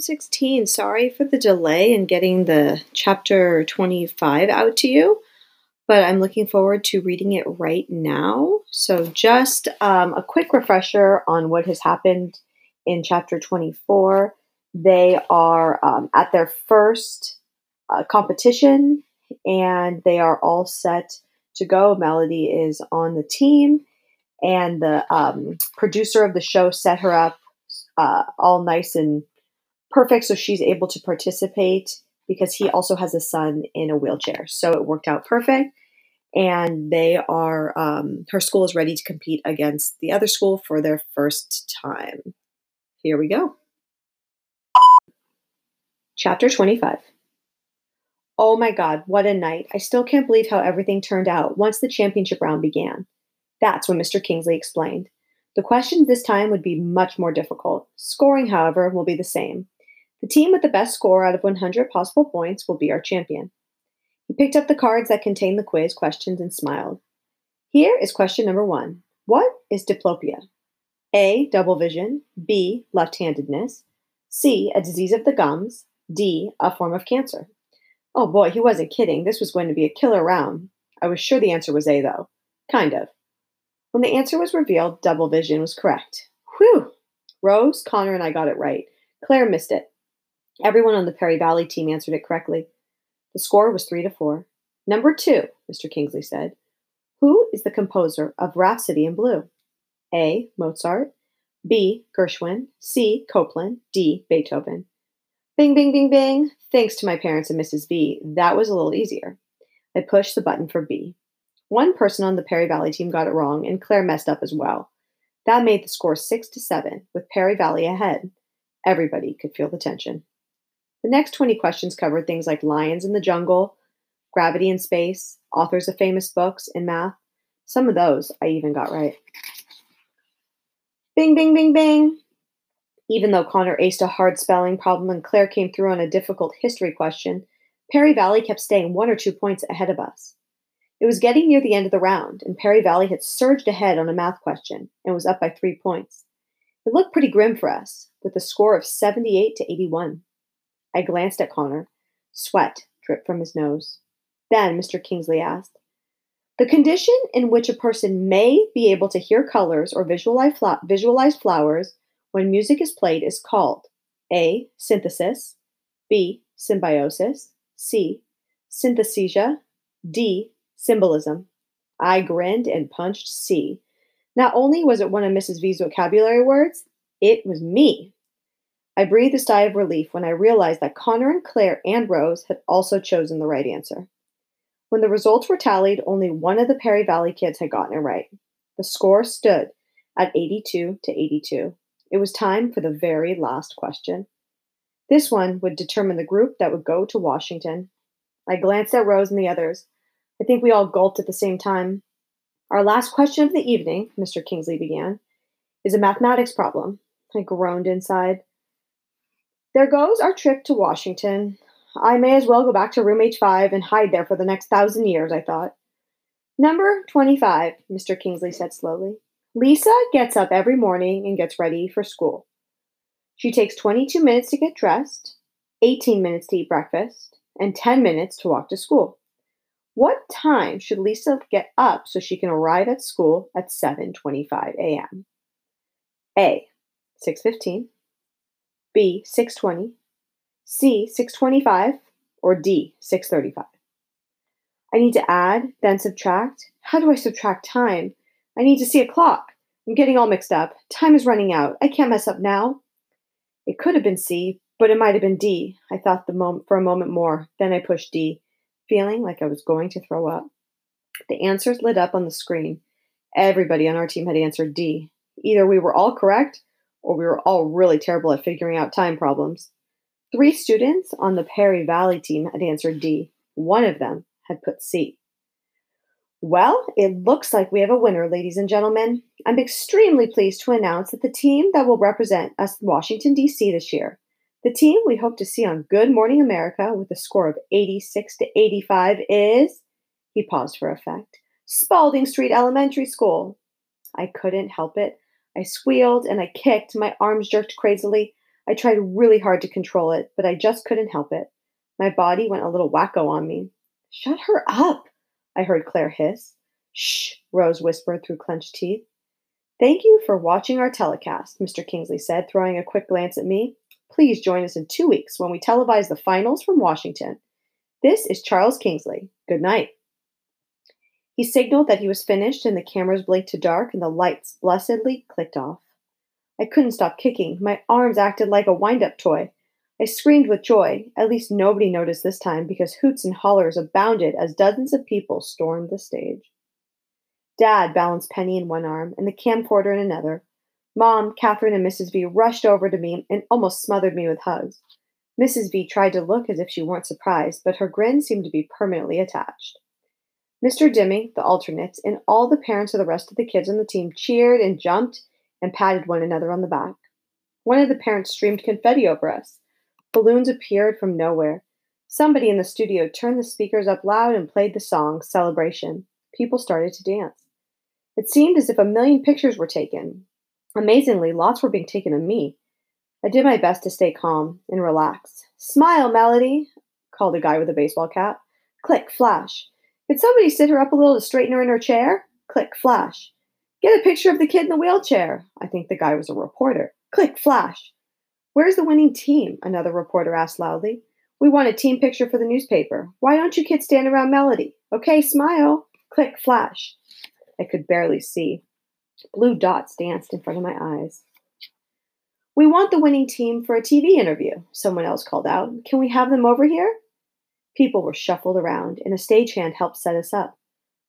Volume 16. Sorry for the delay in getting the chapter 25 out to you, but I'm looking forward to reading it right now. So, just um, a quick refresher on what has happened in chapter 24. They are um, at their first uh, competition and they are all set to go. Melody is on the team, and the um, producer of the show set her up uh, all nice and perfect so she's able to participate because he also has a son in a wheelchair. So it worked out perfect. And they are, um, her school is ready to compete against the other school for their first time. Here we go. Chapter 25. Oh my God, what a night. I still can't believe how everything turned out once the championship round began. That's when Mr. Kingsley explained. The questions this time would be much more difficult. Scoring, however, will be the same. The team with the best score out of 100 possible points will be our champion. He picked up the cards that contained the quiz questions and smiled. Here is question number one What is diplopia? A. Double vision. B. Left handedness. C. A disease of the gums. D. A form of cancer. Oh boy, he wasn't kidding. This was going to be a killer round. I was sure the answer was A, though. Kind of. When the answer was revealed, double vision was correct. Whew! Rose, Connor, and I got it right. Claire missed it. Everyone on the Perry Valley team answered it correctly. The score was three to four. Number two, Mr. Kingsley said. Who is the composer of Rhapsody in Blue? A. Mozart. B. Gershwin. C. Copland. D. Beethoven. Bing, bing, bing, bing. Thanks to my parents and Mrs. V, that was a little easier. I pushed the button for B. One person on the Perry Valley team got it wrong, and Claire messed up as well. That made the score six to seven, with Perry Valley ahead. Everybody could feel the tension. The next 20 questions covered things like lions in the jungle, gravity in space, authors of famous books, and math. Some of those I even got right. Bing, bing, bing, bing. Even though Connor aced a hard spelling problem and Claire came through on a difficult history question, Perry Valley kept staying one or two points ahead of us. It was getting near the end of the round, and Perry Valley had surged ahead on a math question and was up by three points. It looked pretty grim for us, with a score of 78 to 81. I glanced at Connor. Sweat dripped from his nose. Then Mr. Kingsley asked, The condition in which a person may be able to hear colors or visualize, visualize flowers when music is played is called A. Synthesis, B. Symbiosis, C. Synesthesia, D symbolism. I grinned and punched C. Not only was it one of Mrs. V's vocabulary words, it was me. I breathed a sigh of relief when I realized that Connor and Claire and Rose had also chosen the right answer. When the results were tallied, only one of the Perry Valley kids had gotten it right. The score stood at 82 to 82. It was time for the very last question. This one would determine the group that would go to Washington. I glanced at Rose and the others. I think we all gulped at the same time. Our last question of the evening, Mr. Kingsley began, is a mathematics problem. I groaned inside. There goes our trip to Washington. I may as well go back to room H5 and hide there for the next thousand years, I thought. Number 25, Mr. Kingsley said slowly. Lisa gets up every morning and gets ready for school. She takes 22 minutes to get dressed, 18 minutes to eat breakfast, and 10 minutes to walk to school. What time should Lisa get up so she can arrive at school at 7:25 a.m.? A. 6:15, B. 6:20, C. 6:25, or D. 6:35. I need to add, then subtract. How do I subtract time? I need to see a clock. I'm getting all mixed up. Time is running out. I can't mess up now. It could have been C, but it might have been D. I thought the mom- for a moment more. Then I pushed D feeling like I was going to throw up. The answers lit up on the screen. Everybody on our team had answered D. Either we were all correct or we were all really terrible at figuring out time problems. Three students on the Perry Valley team had answered D. One of them had put C. Well, it looks like we have a winner, ladies and gentlemen. I'm extremely pleased to announce that the team that will represent us Washington, D.C. this year the team we hope to see on Good Morning America with a score of 86 to 85 is, he paused for effect, Spaulding Street Elementary School. I couldn't help it. I squealed and I kicked, my arms jerked crazily. I tried really hard to control it, but I just couldn't help it. My body went a little wacko on me. Shut her up, I heard Claire hiss. Shh, Rose whispered through clenched teeth. Thank you for watching our telecast, Mr. Kingsley said, throwing a quick glance at me. Please join us in two weeks when we televise the finals from Washington. This is Charles Kingsley. Good night. He signaled that he was finished, and the cameras blinked to dark and the lights blessedly clicked off. I couldn't stop kicking. My arms acted like a wind up toy. I screamed with joy. At least nobody noticed this time because hoots and hollers abounded as dozens of people stormed the stage. Dad balanced Penny in one arm and the camcorder in another. Mom, Catherine, and Mrs. V rushed over to me and almost smothered me with hugs. Mrs. V tried to look as if she weren't surprised, but her grin seemed to be permanently attached. Mr. Dimming, the alternates, and all the parents of the rest of the kids on the team cheered and jumped and patted one another on the back. One of the parents streamed confetti over us. Balloons appeared from nowhere. Somebody in the studio turned the speakers up loud and played the song Celebration. People started to dance. It seemed as if a million pictures were taken. Amazingly, lots were being taken of me. I did my best to stay calm and relax. Smile, Melody, called a guy with a baseball cap. Click, flash. Could somebody sit her up a little to straighten her in her chair? Click, flash. Get a picture of the kid in the wheelchair. I think the guy was a reporter. Click, flash. Where's the winning team? Another reporter asked loudly. We want a team picture for the newspaper. Why don't you kids stand around Melody? Okay, smile. Click, flash. I could barely see. Blue dots danced in front of my eyes. We want the winning team for a TV interview, someone else called out. Can we have them over here? People were shuffled around, and a stagehand helped set us up.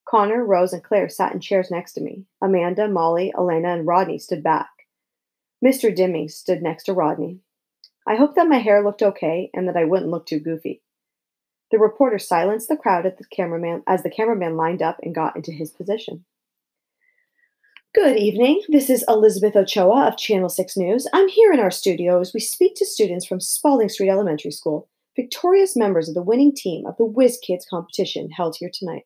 Connor, Rose, and Claire sat in chairs next to me. Amanda, Molly, Elena, and Rodney stood back. Mr. Dimming stood next to Rodney. I hoped that my hair looked okay and that I wouldn't look too goofy. The reporter silenced the crowd at the cameraman as the cameraman lined up and got into his position. Good evening. This is Elizabeth Ochoa of Channel 6 News. I'm here in our studio as we speak to students from Spaulding Street Elementary School, victorious members of the winning team of the Whiz Kids competition held here tonight.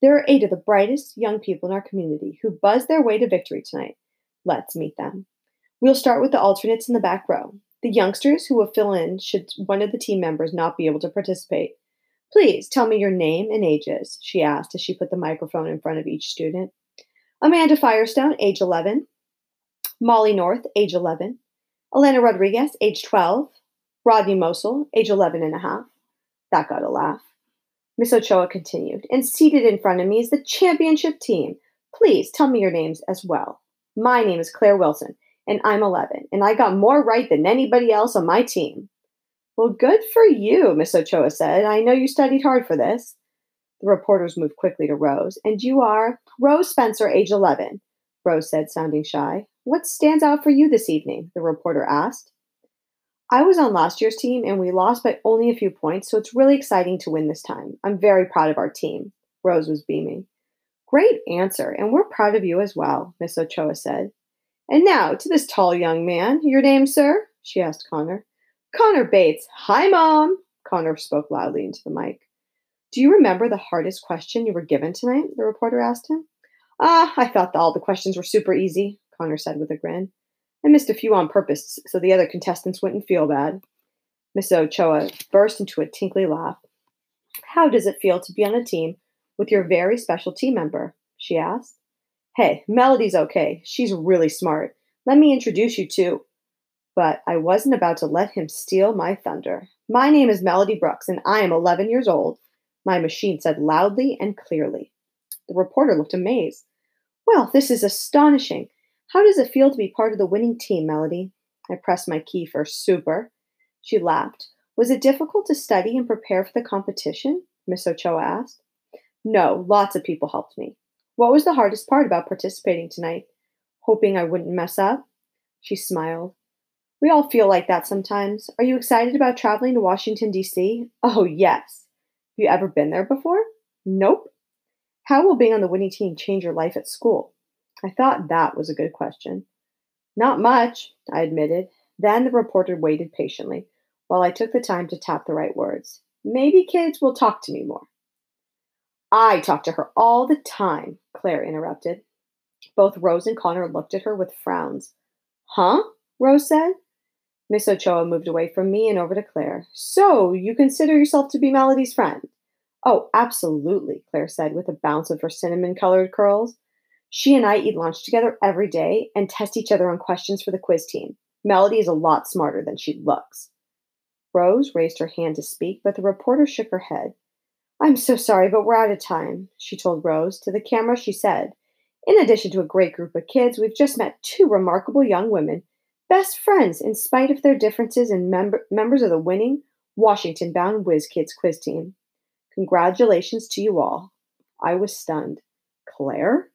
There are eight of the brightest young people in our community who buzzed their way to victory tonight. Let's meet them. We'll start with the alternates in the back row, the youngsters who will fill in should one of the team members not be able to participate. Please tell me your name and ages, she asked as she put the microphone in front of each student. Amanda Firestone, age 11. Molly North, age 11. Elena Rodriguez, age 12. Rodney Mosel, age 11 and a half. That got a laugh. Miss Ochoa continued, and seated in front of me is the championship team. Please tell me your names as well. My name is Claire Wilson, and I'm 11, and I got more right than anybody else on my team. Well, good for you, Miss Ochoa said. I know you studied hard for this. The reporters moved quickly to Rose. And you are? Rose Spencer, age 11, Rose said, sounding shy. What stands out for you this evening? The reporter asked. I was on last year's team and we lost by only a few points, so it's really exciting to win this time. I'm very proud of our team. Rose was beaming. Great answer, and we're proud of you as well, Miss Ochoa said. And now to this tall young man. Your name, sir? she asked Connor. Connor Bates. Hi, Mom. Connor spoke loudly into the mic. Do you remember the hardest question you were given tonight? The reporter asked him. Ah, I thought all the questions were super easy, Connor said with a grin. I missed a few on purpose so the other contestants wouldn't feel bad. Miss Ochoa burst into a tinkly laugh. How does it feel to be on a team with your very special team member? she asked. Hey, Melody's okay. She's really smart. Let me introduce you to. But I wasn't about to let him steal my thunder. My name is Melody Brooks, and I am 11 years old. My machine said loudly and clearly. The reporter looked amazed. Well, this is astonishing. How does it feel to be part of the winning team, Melody? I pressed my key for super. She laughed. Was it difficult to study and prepare for the competition? Miss Ochoa asked. No, lots of people helped me. What was the hardest part about participating tonight? Hoping I wouldn't mess up? She smiled. We all feel like that sometimes. Are you excited about traveling to Washington, D.C.? Oh, yes. Have you ever been there before? Nope. How will being on the winning team change your life at school? I thought that was a good question. Not much, I admitted. Then the reporter waited patiently while I took the time to tap the right words. Maybe kids will talk to me more. I talk to her all the time, Claire interrupted. Both Rose and Connor looked at her with frowns. Huh? Rose said. Miss Ochoa moved away from me and over to Claire. So, you consider yourself to be Melody's friend? Oh, absolutely, Claire said with a bounce of her cinnamon colored curls. She and I eat lunch together every day and test each other on questions for the quiz team. Melody is a lot smarter than she looks. Rose raised her hand to speak, but the reporter shook her head. I'm so sorry, but we're out of time, she told Rose. To the camera, she said, In addition to a great group of kids, we've just met two remarkable young women, best friends in spite of their differences and mem- members of the winning Washington bound Whiz Kids quiz team. Congratulations to you all. I was stunned. Claire?